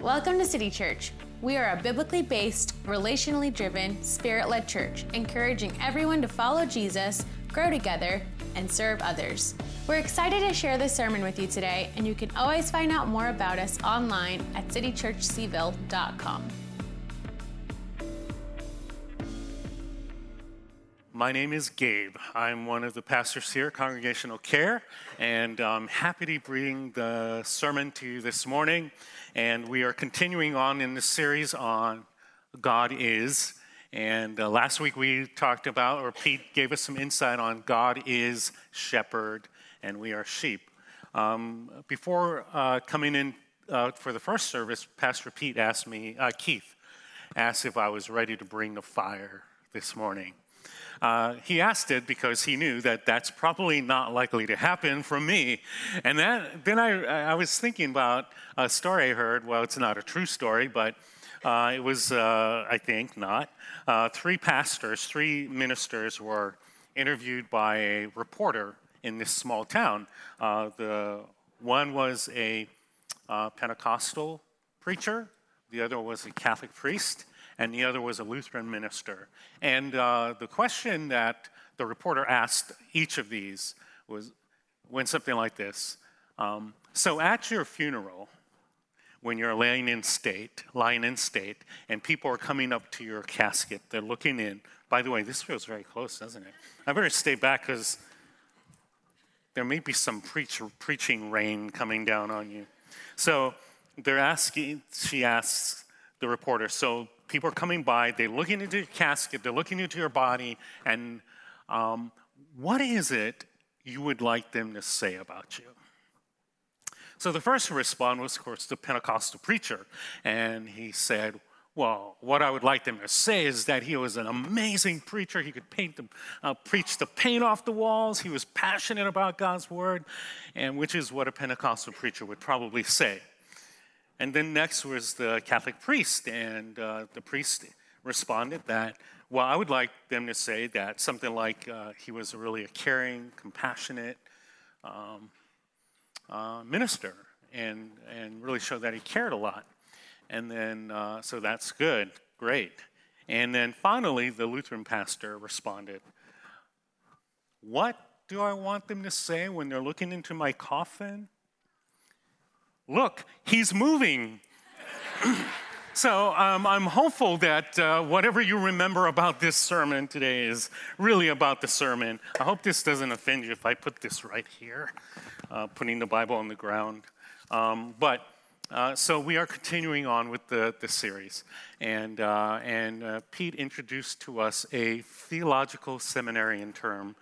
Welcome to City Church. We are a biblically based, relationally driven, spirit led church, encouraging everyone to follow Jesus, grow together, and serve others. We're excited to share this sermon with you today, and you can always find out more about us online at citychurchcville.com. My name is Gabe. I'm one of the pastors here at Congregational Care, and I'm happy to bring the sermon to you this morning. And we are continuing on in the series on God is. And uh, last week we talked about, or Pete gave us some insight on God is shepherd and we are sheep. Um, before uh, coming in uh, for the first service, Pastor Pete asked me, uh, Keith asked if I was ready to bring the fire this morning. Uh, he asked it because he knew that that's probably not likely to happen from me. And that, then I, I was thinking about a story I heard. Well, it's not a true story, but uh, it was, uh, I think, not. Uh, three pastors, three ministers were interviewed by a reporter in this small town. Uh, the one was a uh, Pentecostal preacher, the other was a Catholic priest, and the other was a Lutheran minister. And uh, the question that the reporter asked each of these was went something like this um, So at your funeral, when you're laying in state, lying in state, and people are coming up to your casket, they're looking in. By the way, this feels very close, doesn't it? I better stay back because there may be some preach, preaching rain coming down on you. So they're asking, she asks the reporter, so people are coming by, they're looking into your casket, they're looking into your body, and um, what is it you would like them to say about you? So the first to respond was, of course, the Pentecostal preacher, and he said, well, what I would like them to say is that he was an amazing preacher. He could paint the, uh, preach the paint off the walls. He was passionate about God's word, and which is what a Pentecostal preacher would probably say. And then next was the Catholic priest, and uh, the priest responded that, well, I would like them to say that something like uh, he was really a caring, compassionate um, uh, minister and, and really show that he cared a lot. And then, uh, so that's good, great. And then finally, the Lutheran pastor responded, What do I want them to say when they're looking into my coffin? Look, he's moving. so um, I'm hopeful that uh, whatever you remember about this sermon today is really about the sermon. I hope this doesn't offend you if I put this right here, uh, putting the Bible on the ground. Um, but uh, so we are continuing on with the, the series. And, uh, and uh, Pete introduced to us a theological seminarian term.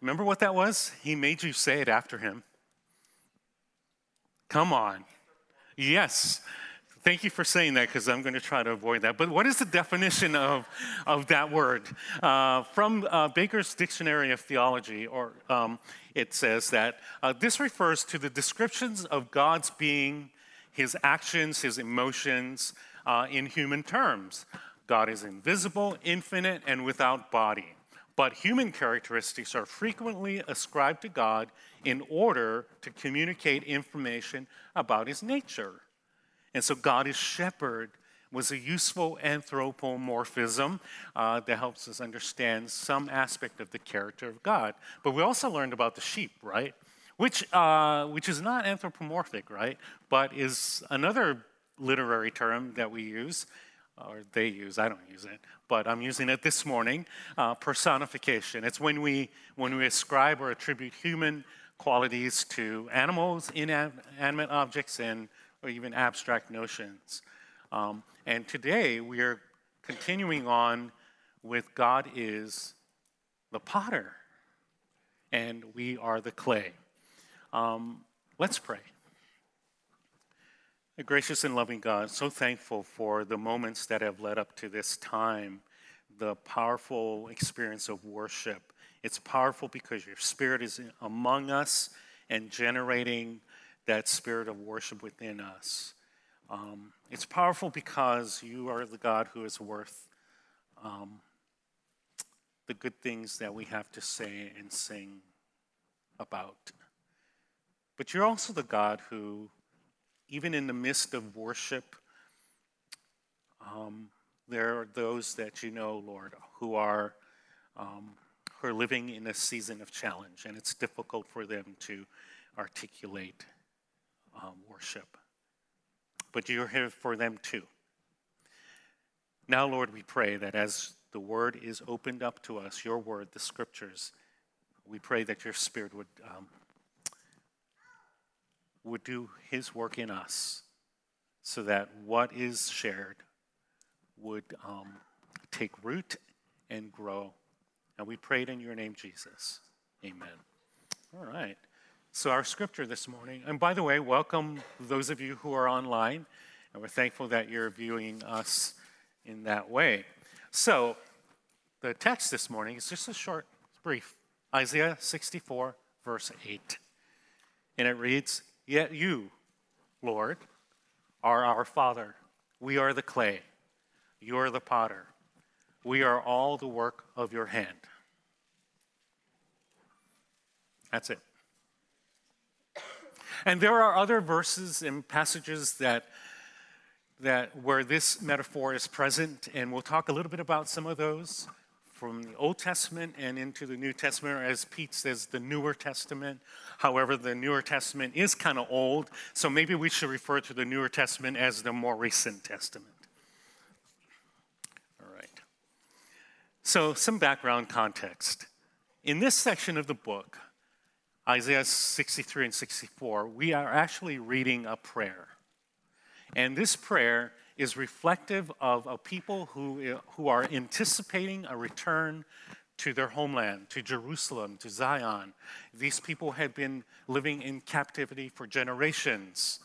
Remember what that was? He made you say it after him. Come on. Yes. Thank you for saying that because I'm going to try to avoid that. But what is the definition of, of that word? Uh, from uh, Baker's Dictionary of Theology, or um, it says that uh, this refers to the descriptions of God's being, his actions, his emotions uh, in human terms. God is invisible, infinite, and without body but human characteristics are frequently ascribed to God in order to communicate information about his nature. And so, God is shepherd was a useful anthropomorphism uh, that helps us understand some aspect of the character of God. But we also learned about the sheep, right? Which, uh, which is not anthropomorphic, right? But is another literary term that we use or they use, I don't use it, but I'm using it this morning, uh, personification. It's when we, when we ascribe or attribute human qualities to animals, inanimate objects, and or even abstract notions. Um, and today we are continuing on with God is the potter, and we are the clay. Um, let's pray. A gracious and loving God, so thankful for the moments that have led up to this time, the powerful experience of worship. It's powerful because your spirit is among us and generating that spirit of worship within us. Um, it's powerful because you are the God who is worth um, the good things that we have to say and sing about. But you're also the God who even in the midst of worship, um, there are those that you know, Lord, who are um, who are living in a season of challenge, and it's difficult for them to articulate um, worship. But you're here for them too. Now, Lord, we pray that as the word is opened up to us, your word, the scriptures, we pray that your spirit would, um, would do his work in us so that what is shared would um, take root and grow. And we prayed in your name, Jesus. Amen. All right. So, our scripture this morning, and by the way, welcome those of you who are online, and we're thankful that you're viewing us in that way. So, the text this morning is just a short, brief Isaiah 64, verse 8. And it reads, Yet you, Lord, are our Father. We are the clay. You are the potter. We are all the work of your hand. That's it. And there are other verses and passages that that where this metaphor is present, and we'll talk a little bit about some of those from the Old Testament and into the New Testament, or as Pete says, the Newer Testament. However, the Newer Testament is kind of old, so maybe we should refer to the Newer Testament as the more recent Testament. All right. So, some background context. In this section of the book, Isaiah 63 and 64, we are actually reading a prayer. And this prayer is reflective of a people who, who are anticipating a return to their homeland, to Jerusalem, to Zion. These people had been living in captivity for generations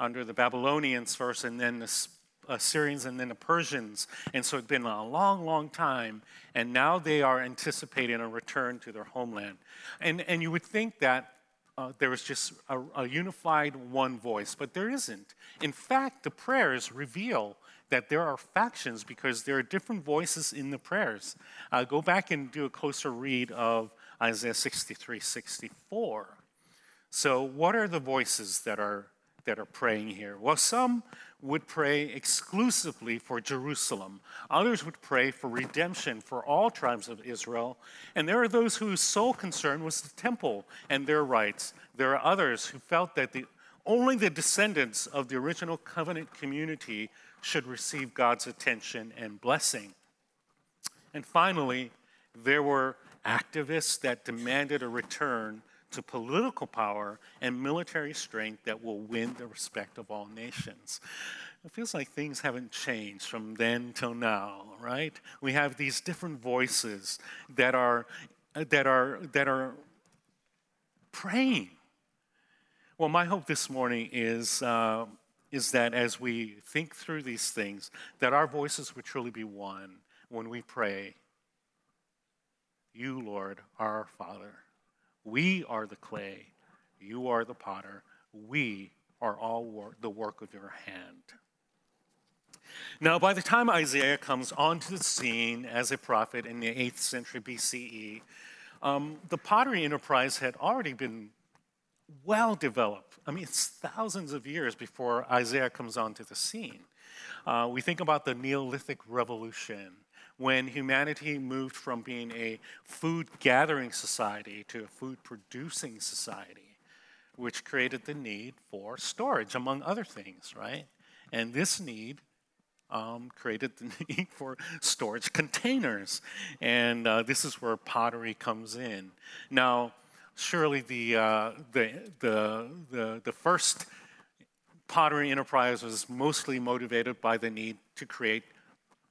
under the Babylonians first, and then the Assyrians, and then the Persians. And so it's been a long, long time. And now they are anticipating a return to their homeland. And, and you would think that uh, there was just a, a unified one voice, but there isn't. In fact, the prayers reveal that there are factions because there are different voices in the prayers. Uh, go back and do a closer read of Isaiah 63 64. So, what are the voices that are, that are praying here? Well, some would pray exclusively for Jerusalem. Others would pray for redemption for all tribes of Israel. And there are those whose sole concern was the temple and their rights. There are others who felt that the, only the descendants of the original covenant community should receive God's attention and blessing. And finally, there were activists that demanded a return to political power and military strength that will win the respect of all nations. It feels like things haven't changed from then till now, right? We have these different voices that are that are that are praying. Well, my hope this morning is uh, is that as we think through these things, that our voices would truly be one when we pray. You, Lord, our Father. We are the clay, you are the potter. We are all work, the work of your hand. Now, by the time Isaiah comes onto the scene as a prophet in the 8th century BCE, um, the pottery enterprise had already been well developed. I mean, it's thousands of years before Isaiah comes onto the scene. Uh, we think about the Neolithic Revolution when humanity moved from being a food gathering society to a food producing society, which created the need for storage, among other things, right? And this need um, created the need for storage containers. And uh, this is where pottery comes in. Now, surely the, uh, the, the, the, the first pottery enterprise was mostly motivated by the need to create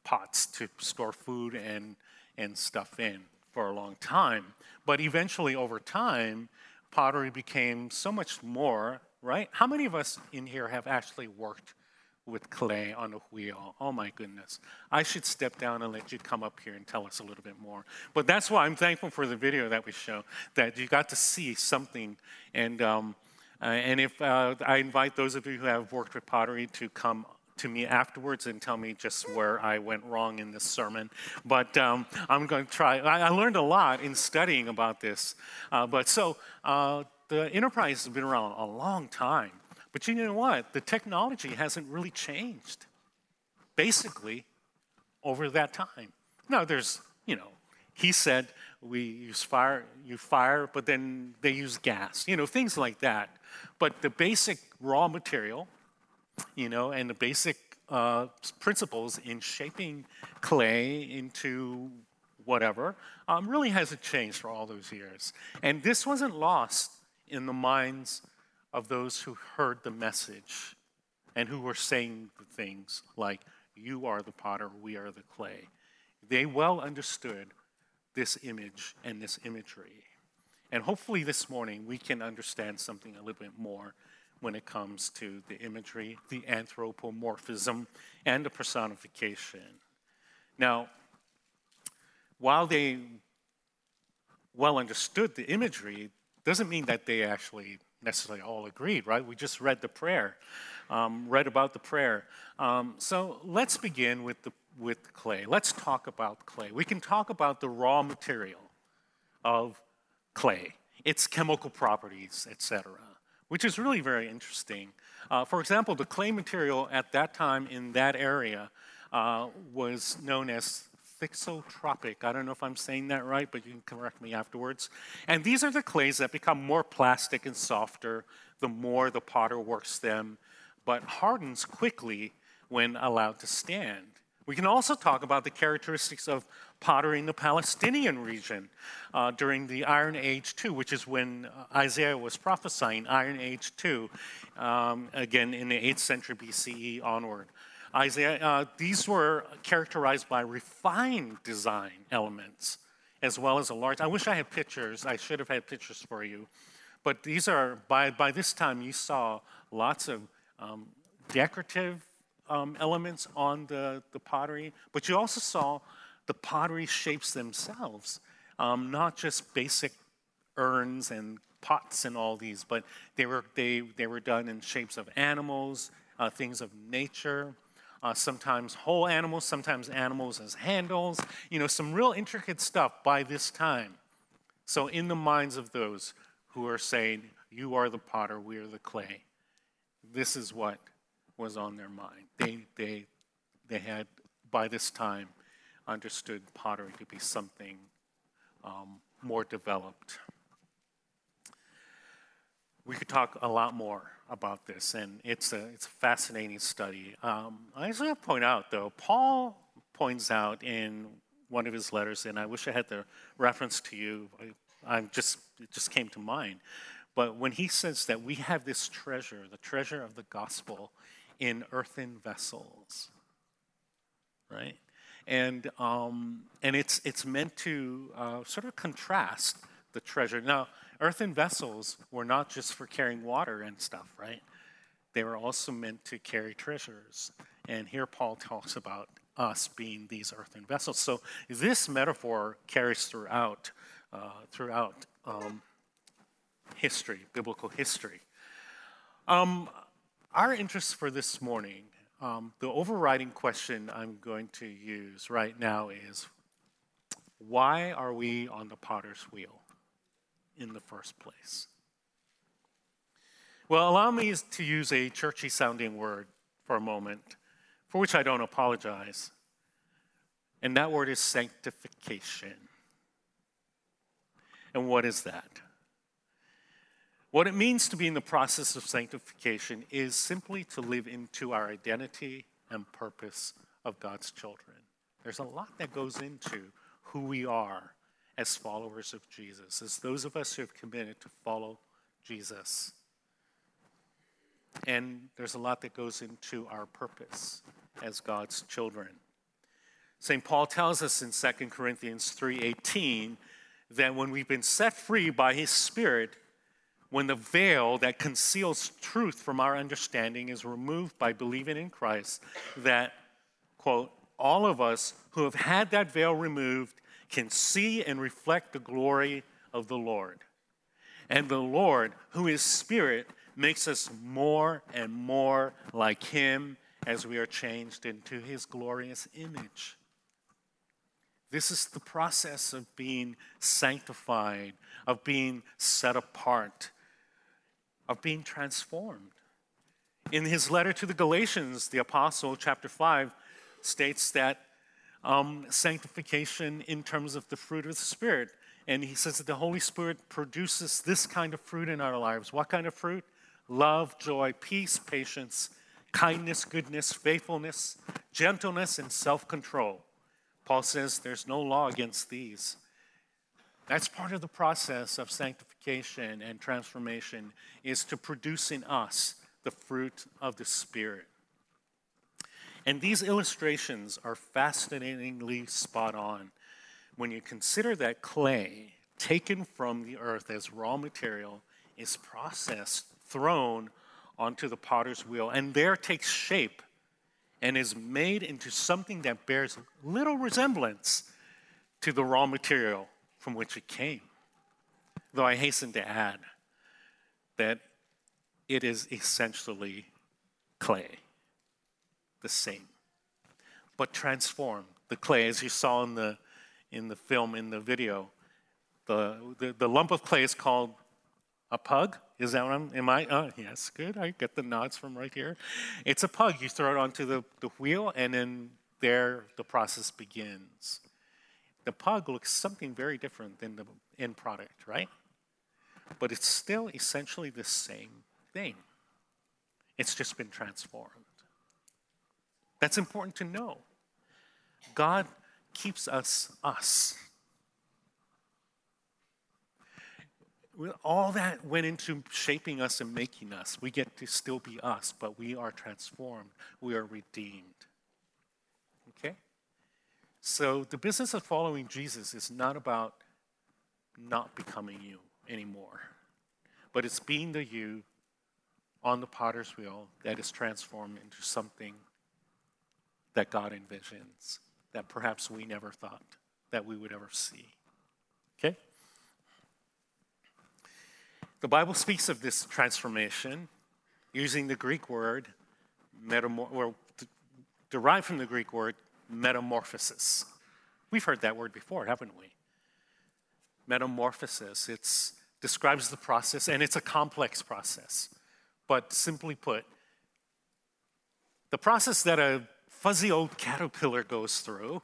pots to store food and, and stuff in for a long time. But eventually, over time, pottery became so much more, right? How many of us in here have actually worked with clay on a wheel? Oh my goodness. I should step down and let you come up here and tell us a little bit more. But that's why I'm thankful for the video that we show, that you got to see something. And, um, uh, and if uh, I invite those of you who have worked with pottery to come to me afterwards and tell me just where I went wrong in this sermon. But um, I'm going to try. I, I, learned a lot in studying about this. Uh, but so uh, the enterprise has been around a long time. But you know what? The technology hasn't really changed, basically, over that time. Now, there's, you know, he said we use fire, you fire, but then they use gas, you know, things like that. But the basic raw material, you know, and the basic uh, principles in shaping clay into whatever um, really hasn't changed for all those years. And this wasn't lost in the minds of those who heard the message and who were saying things like, You are the potter, we are the clay. They well understood this image and this imagery. And hopefully this morning we can understand something a little bit more when it comes to the imagery, the anthropomorphism, and the personification. Now, while they well understood the imagery, doesn't mean that they actually necessarily all agreed, right? We just read the prayer, um, read about the prayer. Um, so let's begin with the with clay. Let's talk about clay. We can talk about the raw material of clay, its chemical properties, etc which is really very interesting. Uh, for example, the clay material at that time in that area uh, was known as thixotropic. I don't know if I'm saying that right, but you can correct me afterwards. And these are the clays that become more plastic and softer the more the potter works them, but hardens quickly when allowed to stand. We can also talk about the characteristics of pottery in the Palestinian region uh, during the Iron Age 2, which is when uh, Isaiah was prophesying, Iron Age 2, um, again in the 8th century BCE onward. Isaiah, uh, these were characterized by refined design elements, as well as a large. I wish I had pictures. I should have had pictures for you. But these are, by, by this time, you saw lots of um, decorative um, elements on the, the pottery, but you also saw the pottery shapes themselves, um, not just basic urns and pots and all these, but they were, they, they were done in shapes of animals, uh, things of nature, uh, sometimes whole animals, sometimes animals as handles, you know, some real intricate stuff by this time. So, in the minds of those who are saying, You are the potter, we are the clay, this is what was on their mind. They, they, they had, by this time, understood pottery to be something um, more developed. We could talk a lot more about this, and it's a, it's a fascinating study. Um, I just want to point out, though, Paul points out in one of his letters, and I wish I had the reference to you. I, I just it just came to mind. But when he says that we have this treasure, the treasure of the gospel, in earthen vessels, right? And, um, and it's, it's meant to uh, sort of contrast the treasure. Now, earthen vessels were not just for carrying water and stuff, right? They were also meant to carry treasures. And here Paul talks about us being these earthen vessels. So this metaphor carries throughout, uh, throughout um, history, biblical history. Um, our interest for this morning, um, the overriding question I'm going to use right now is why are we on the potter's wheel in the first place? Well, allow me to use a churchy sounding word for a moment, for which I don't apologize. And that word is sanctification. And what is that? What it means to be in the process of sanctification is simply to live into our identity and purpose of God's children. There's a lot that goes into who we are as followers of Jesus, as those of us who have committed to follow Jesus. And there's a lot that goes into our purpose as God's children. St. Paul tells us in 2 Corinthians 3:18 that when we've been set free by his spirit, when the veil that conceals truth from our understanding is removed by believing in Christ, that, quote, all of us who have had that veil removed can see and reflect the glory of the Lord. And the Lord, who is Spirit, makes us more and more like Him as we are changed into His glorious image. This is the process of being sanctified, of being set apart, of being transformed. In his letter to the Galatians, the apostle, chapter 5, states that um, sanctification in terms of the fruit of the Spirit. And he says that the Holy Spirit produces this kind of fruit in our lives. What kind of fruit? Love, joy, peace, patience, kindness, goodness, faithfulness, gentleness, and self control. Paul says there's no law against these. That's part of the process of sanctification and transformation is to produce in us the fruit of the Spirit. And these illustrations are fascinatingly spot on when you consider that clay taken from the earth as raw material is processed, thrown onto the potter's wheel, and there takes shape and is made into something that bears little resemblance to the raw material from which it came. Though I hasten to add that it is essentially clay the same, but transformed. The clay, as you saw in the, in the film, in the video, the, the, the lump of clay is called a pug. Is that what I'm, am I? Oh, yes, good. I get the nods from right here. It's a pug. You throw it onto the, the wheel, and then there the process begins. The pug looks something very different than the end product, right? But it's still essentially the same thing. It's just been transformed. That's important to know. God keeps us us. All that went into shaping us and making us. We get to still be us, but we are transformed. We are redeemed. So the business of following Jesus is not about not becoming you anymore, but it's being the you on the potter's wheel that is transformed into something that God envisions that perhaps we never thought that we would ever see. Okay? The Bible speaks of this transformation using the Greek word metamor- or derived from the Greek word metamorphosis. We've heard that word before, haven't we? Metamorphosis. It describes the process, and it's a complex process. But simply put, the process that a fuzzy old caterpillar goes through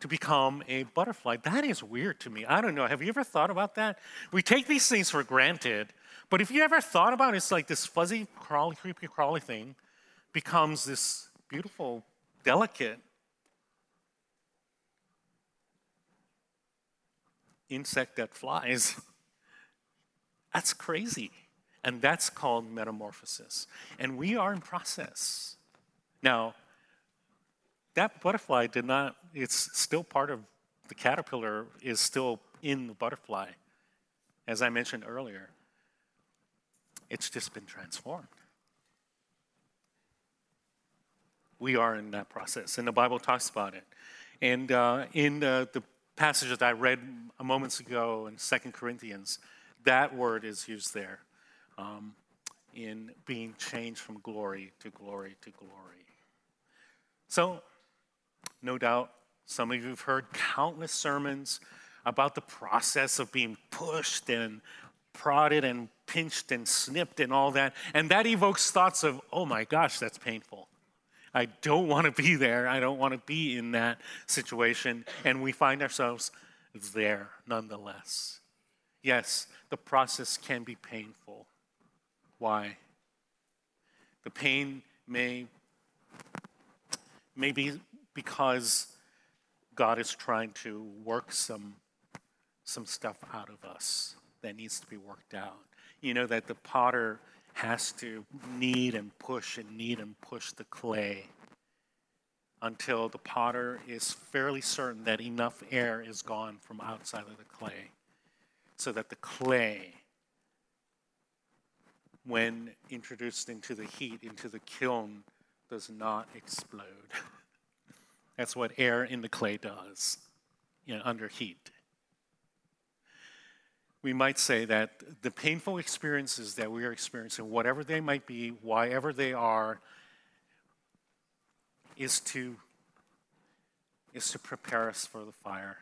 to become a butterfly. That is weird to me. I don't know. Have you ever thought about that? We take these things for granted, but if you ever thought about it, it's like this fuzzy, crawly, creepy, crawly thing becomes this beautiful, delicate insect that flies. That's crazy. And that's called metamorphosis. And we are in process. Now, that butterfly did not, it's still part of the caterpillar, is still in the butterfly, as I mentioned earlier. It's just been transformed. We are in that process, and the Bible talks about it. And uh, in uh, the passage that I read moments ago in Second Corinthians, that word is used there um, in being changed from glory to glory to glory. So, no doubt, some of you have heard countless sermons about the process of being pushed and prodded and pinched and snipped and all that. And that evokes thoughts of, oh my gosh, that's painful. I don't want to be there. I don't want to be in that situation. And we find ourselves there nonetheless. Yes, the process can be painful. Why? The pain may Maybe because God is trying to work some, some stuff out of us that needs to be worked out. You know, that the potter has to knead and push and knead and push the clay until the potter is fairly certain that enough air is gone from outside of the clay so that the clay when introduced into the heat into the kiln does not explode. That's what air in the clay does you know, under heat. We might say that the painful experiences that we are experiencing, whatever they might be, why they are, is to, is to prepare us for the fire,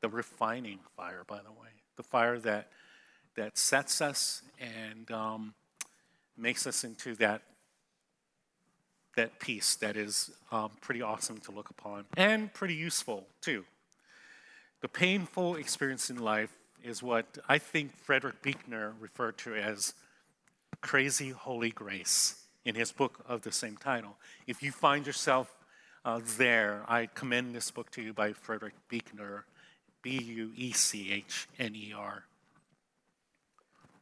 the refining fire, by the way, the fire that, that sets us and um, makes us into that that piece that is um, pretty awesome to look upon and pretty useful too. The painful experience in life is what I think Frederick Buechner referred to as crazy holy grace in his book of the same title. If you find yourself uh, there, I commend this book to you by Frederick Buechner, B U E C H N E R.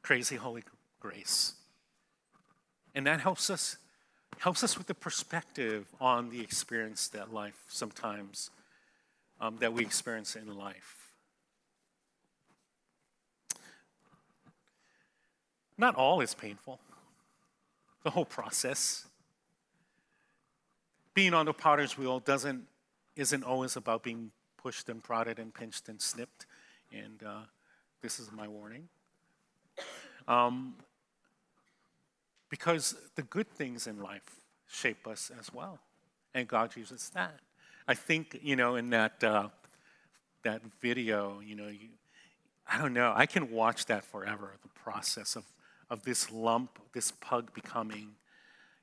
Crazy Holy Grace. And that helps us helps us with the perspective on the experience that life sometimes um, that we experience in life. Not all is painful. The whole process. Being on the potter's wheel doesn't isn't always about being pushed and prodded and pinched and snipped. And uh, this is my warning. Um, because the good things in life shape us as well, and God uses that. I think you know in that uh, that video, you know, you, I don't know. I can watch that forever. The process of of this lump, this pug becoming,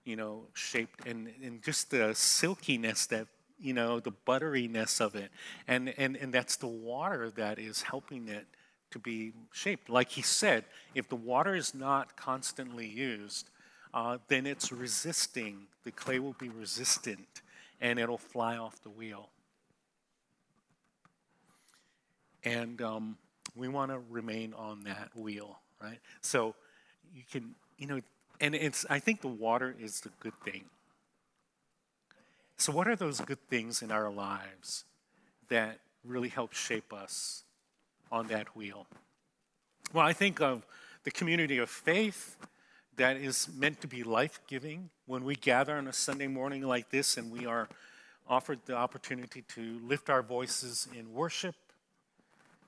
you know, shaped, and and just the silkiness that you know, the butteriness of it, and and and that's the water that is helping it to be shaped. Like he said, if the water is not constantly used, uh, then it's resisting. The clay will be resistant and it'll fly off the wheel. And um, we want to remain on that wheel, right? So you can, you know, and it's, I think the water is the good thing. So, what are those good things in our lives that really help shape us on that wheel? Well, I think of the community of faith that is meant to be life giving. When we gather on a Sunday morning like this and we are offered the opportunity to lift our voices in worship,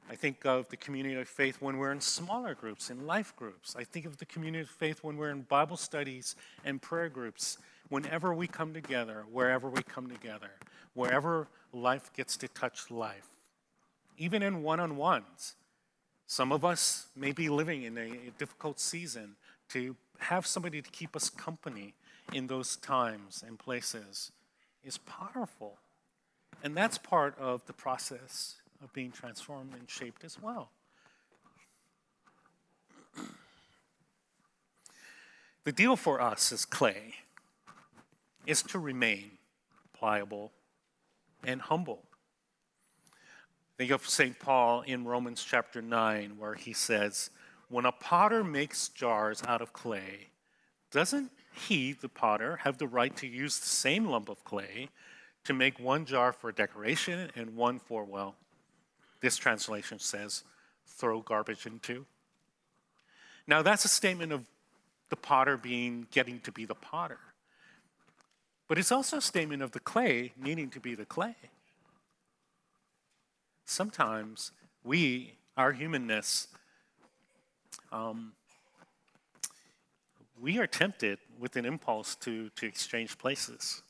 I think of the community of faith when we're in smaller groups, in life groups. I think of the community of faith when we're in Bible studies and prayer groups. Whenever we come together, wherever we come together, wherever life gets to touch life, even in one on ones. Some of us may be living in a difficult season to have somebody to keep us company in those times and places is powerful. And that's part of the process of being transformed and shaped as well. The deal for us as clay is to remain pliable and humble. Think of St. Paul in Romans chapter 9, where he says, when a potter makes jars out of clay, doesn't he, the potter, have the right to use the same lump of clay to make one jar for decoration and one for, well, this translation says, throw garbage into? Now, that's a statement of the potter being getting to be the potter. But it's also a statement of the clay needing to be the clay. Sometimes we, our humanness, um, we are tempted with an impulse to, to exchange places.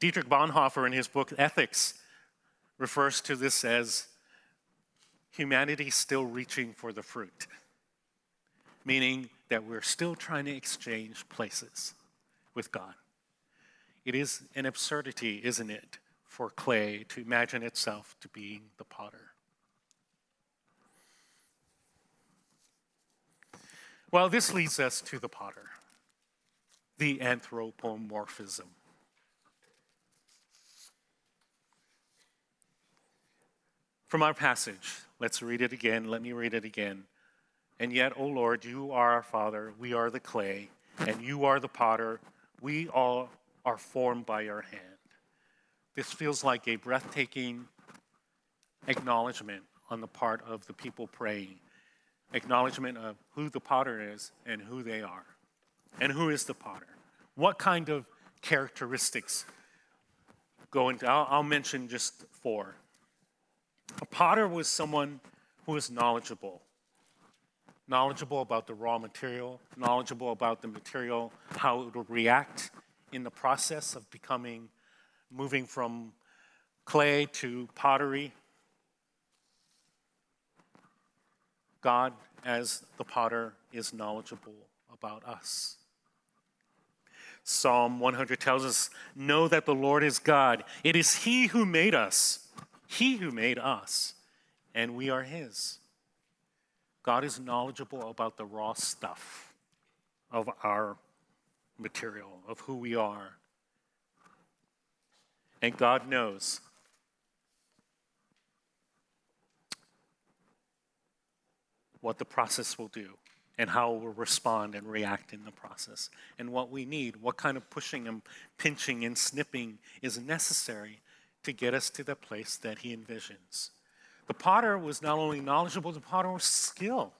Dietrich Bonhoeffer, in his book Ethics, refers to this as humanity still reaching for the fruit, meaning that we're still trying to exchange places with God. It is an absurdity, isn't it, for clay to imagine itself to be the potter. Well, this leads us to the potter, the anthropomorphism. From our passage, let's read it again. Let me read it again. And yet, O Lord, you are our Father, we are the clay, and you are the potter. We all are formed by your hand. This feels like a breathtaking acknowledgement on the part of the people praying acknowledgement of who the potter is and who they are. And who is the potter? What kind of characteristics go into? I'll, I'll mention just four. A potter was someone who was knowledgeable, knowledgeable about the raw material, knowledgeable about the material, how it will react in the process of becoming, moving from clay to pottery, God, as the potter, is knowledgeable about us. Psalm 100 tells us, Know that the Lord is God. It is He who made us, He who made us, and we are His. God is knowledgeable about the raw stuff of our material, of who we are. And God knows what the process will do and how we'll respond and react in the process and what we need, what kind of pushing and pinching and snipping is necessary to get us to the place that he envisions. The potter was not only knowledgeable, the potter was skilled.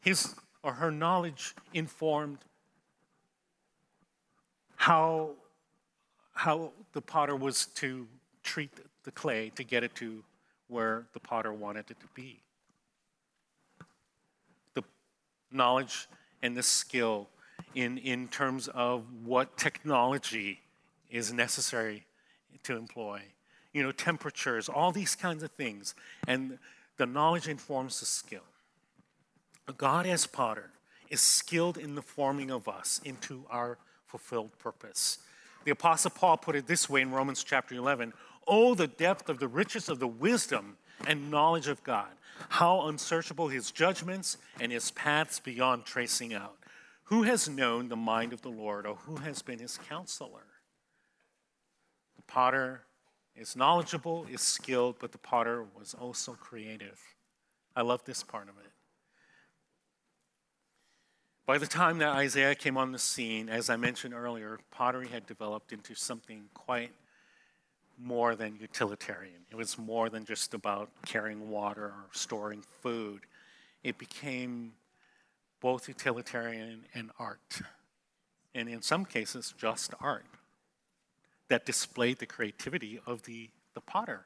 His or her knowledge informed how, how the potter was to treat the clay to get it to where the potter wanted it to be The knowledge and the skill in, in terms of what technology is necessary to employ. You know, temperatures, all these kinds of things. And the knowledge informs the skill. God, as potter, is skilled in the forming of us into our fulfilled purpose. The Apostle Paul put it this way in Romans chapter 11 Oh, the depth of the riches of the wisdom and knowledge of God. How unsearchable his judgments and his paths beyond tracing out. Who has known the mind of the Lord, or who has been his counselor? Potter is knowledgeable, is skilled, but the potter was also creative. I love this part of it. By the time that Isaiah came on the scene, as I mentioned earlier, pottery had developed into something quite more than utilitarian. It was more than just about carrying water or storing food. It became both utilitarian and art, and in some cases, just art that displayed the creativity of the, the potter,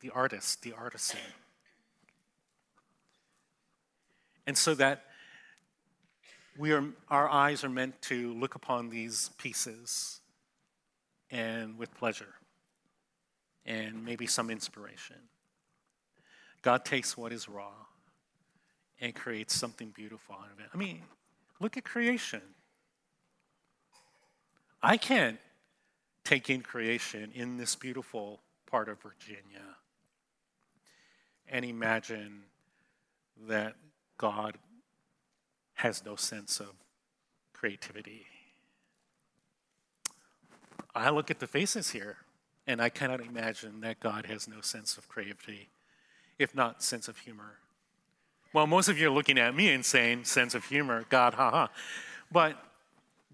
the artist, the artisan. And so that we are, our eyes are meant to look upon these pieces and with pleasure and maybe some inspiration. God takes what is raw and creates something beautiful out of it. I mean, look at creation. I can't take in creation in this beautiful part of Virginia and imagine that God has no sense of creativity. I look at the faces here, and I cannot imagine that God has no sense of creativity, if not sense of humor. Well, most of you are looking at me and saying, sense of humor, God, haha. But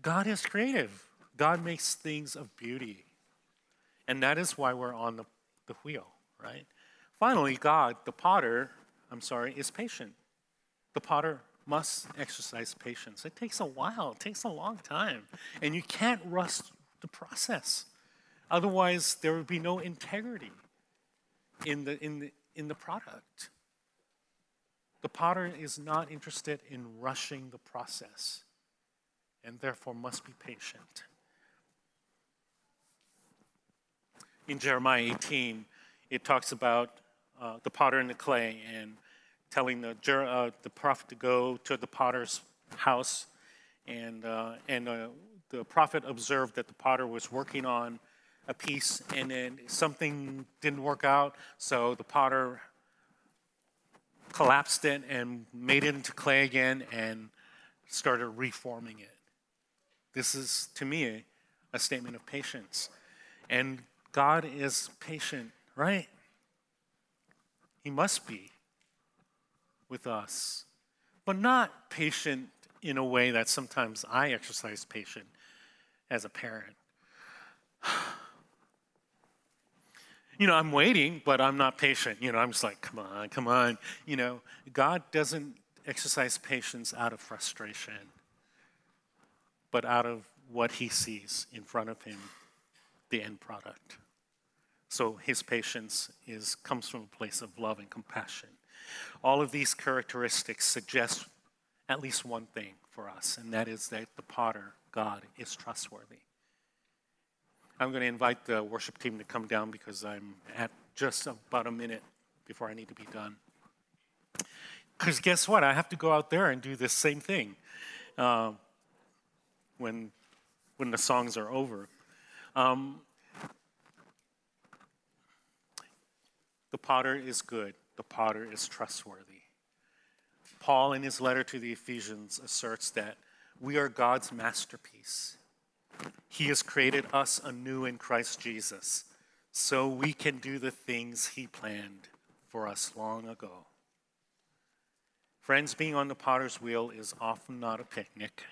God is creative. God makes things of beauty. And that is why we're on the, the wheel, right? Finally, God, the potter, I'm sorry, is patient. The potter must exercise patience. It takes a while, it takes a long time. And you can't rush the process. Otherwise, there would be no integrity in the, in the, in the product. The potter is not interested in rushing the process and therefore must be patient. In Jeremiah 18, it talks about uh, the potter and the clay and telling the, uh, the prophet to go to the potter's house and, uh, and uh, the prophet observed that the potter was working on a piece and then something didn't work out, so the potter collapsed it and made it into clay again and started reforming it. This is, to me, a, a statement of patience. And God is patient, right? He must be with us, but not patient in a way that sometimes I exercise patience as a parent. You know, I'm waiting, but I'm not patient. You know, I'm just like, come on, come on. You know, God doesn't exercise patience out of frustration, but out of what he sees in front of him, the end product. So his patience is comes from a place of love and compassion. All of these characteristics suggest at least one thing for us, and that is that the potter God is trustworthy. I'm going to invite the worship team to come down because I'm at just about a minute before I need to be done. Because guess what? I have to go out there and do this same thing uh, when, when the songs are over. Um, the potter is good, the potter is trustworthy. Paul, in his letter to the Ephesians, asserts that we are God's masterpiece. He has created us anew in Christ Jesus so we can do the things He planned for us long ago. Friends, being on the potter's wheel is often not a picnic,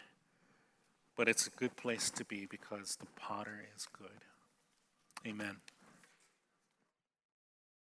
but it's a good place to be because the potter is good. Amen.